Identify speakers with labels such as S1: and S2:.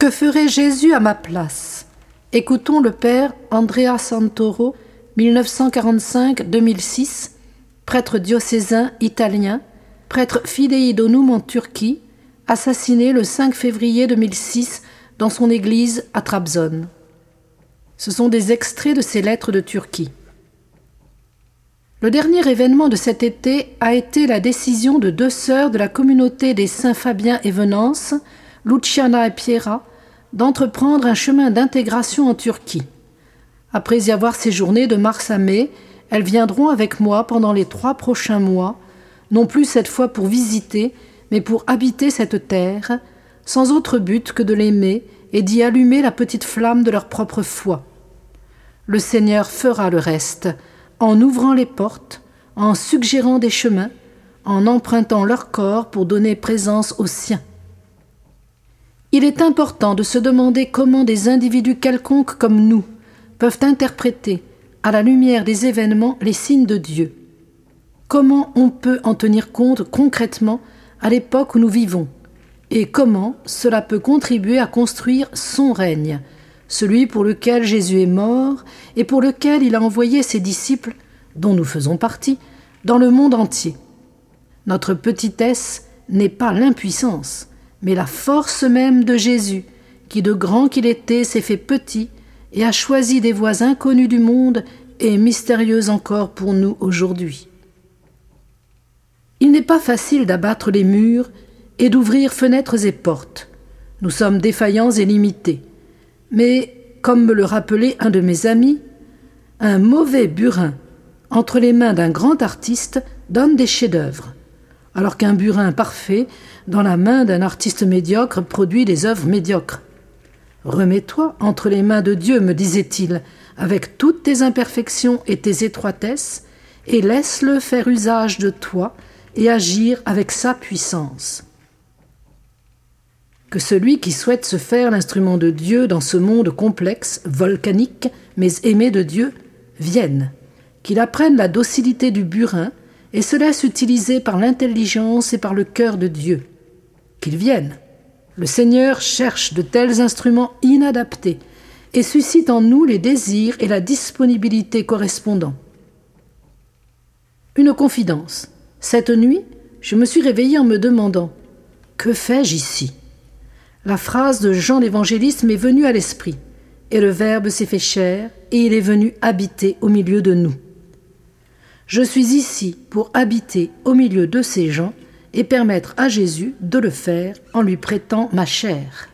S1: Que ferait Jésus à ma place? Écoutons le père Andrea Santoro, 1945-2006, prêtre diocésain italien, prêtre fidei donum en Turquie, assassiné le 5 février 2006 dans son église à Trabzon. Ce sont des extraits de ses lettres de Turquie. Le dernier événement de cet été a été la décision de deux sœurs de la communauté des Saints Fabien et Venance, Luciana et Piera, d'entreprendre un chemin d'intégration en Turquie. Après y avoir séjourné de mars à mai, elles viendront avec moi pendant les trois prochains mois, non plus cette fois pour visiter, mais pour habiter cette terre, sans autre but que de l'aimer et d'y allumer la petite flamme de leur propre foi. Le Seigneur fera le reste, en ouvrant les portes, en suggérant des chemins, en empruntant leur corps pour donner présence aux siens. Il est important de se demander comment des individus quelconques comme nous peuvent interpréter, à la lumière des événements, les signes de Dieu. Comment on peut en tenir compte concrètement à l'époque où nous vivons et comment cela peut contribuer à construire son règne, celui pour lequel Jésus est mort et pour lequel il a envoyé ses disciples, dont nous faisons partie, dans le monde entier. Notre petitesse n'est pas l'impuissance, mais la force même de Jésus, qui de grand qu'il était s'est fait petit et a choisi des voies inconnues du monde et mystérieuses encore pour nous aujourd'hui. Il n'est pas facile d'abattre les murs et d'ouvrir fenêtres et portes. Nous sommes défaillants et limités. Mais, comme me le rappelait un de mes amis, un mauvais burin entre les mains d'un grand artiste donne des chefs-d'œuvre, alors qu'un burin parfait dans la main d'un artiste médiocre produit des œuvres médiocres. Remets-toi entre les mains de Dieu, me disait-il, avec toutes tes imperfections et tes étroitesses, et laisse-le faire usage de toi et agir avec sa puissance que celui qui souhaite se faire l'instrument de Dieu dans ce monde complexe, volcanique, mais aimé de Dieu, vienne, qu'il apprenne la docilité du burin et se laisse utiliser par l'intelligence et par le cœur de Dieu. Qu'il vienne. Le Seigneur cherche de tels instruments inadaptés et suscite en nous les désirs et la disponibilité correspondants. Une confidence. Cette nuit, je me suis réveillée en me demandant Que fais-je ici? La phrase de Jean l'évangéliste m'est venue à l'esprit, et le Verbe s'est fait chair, et il est venu habiter au milieu de nous. Je suis ici pour habiter au milieu de ces gens et permettre à Jésus de le faire en lui prêtant ma chair.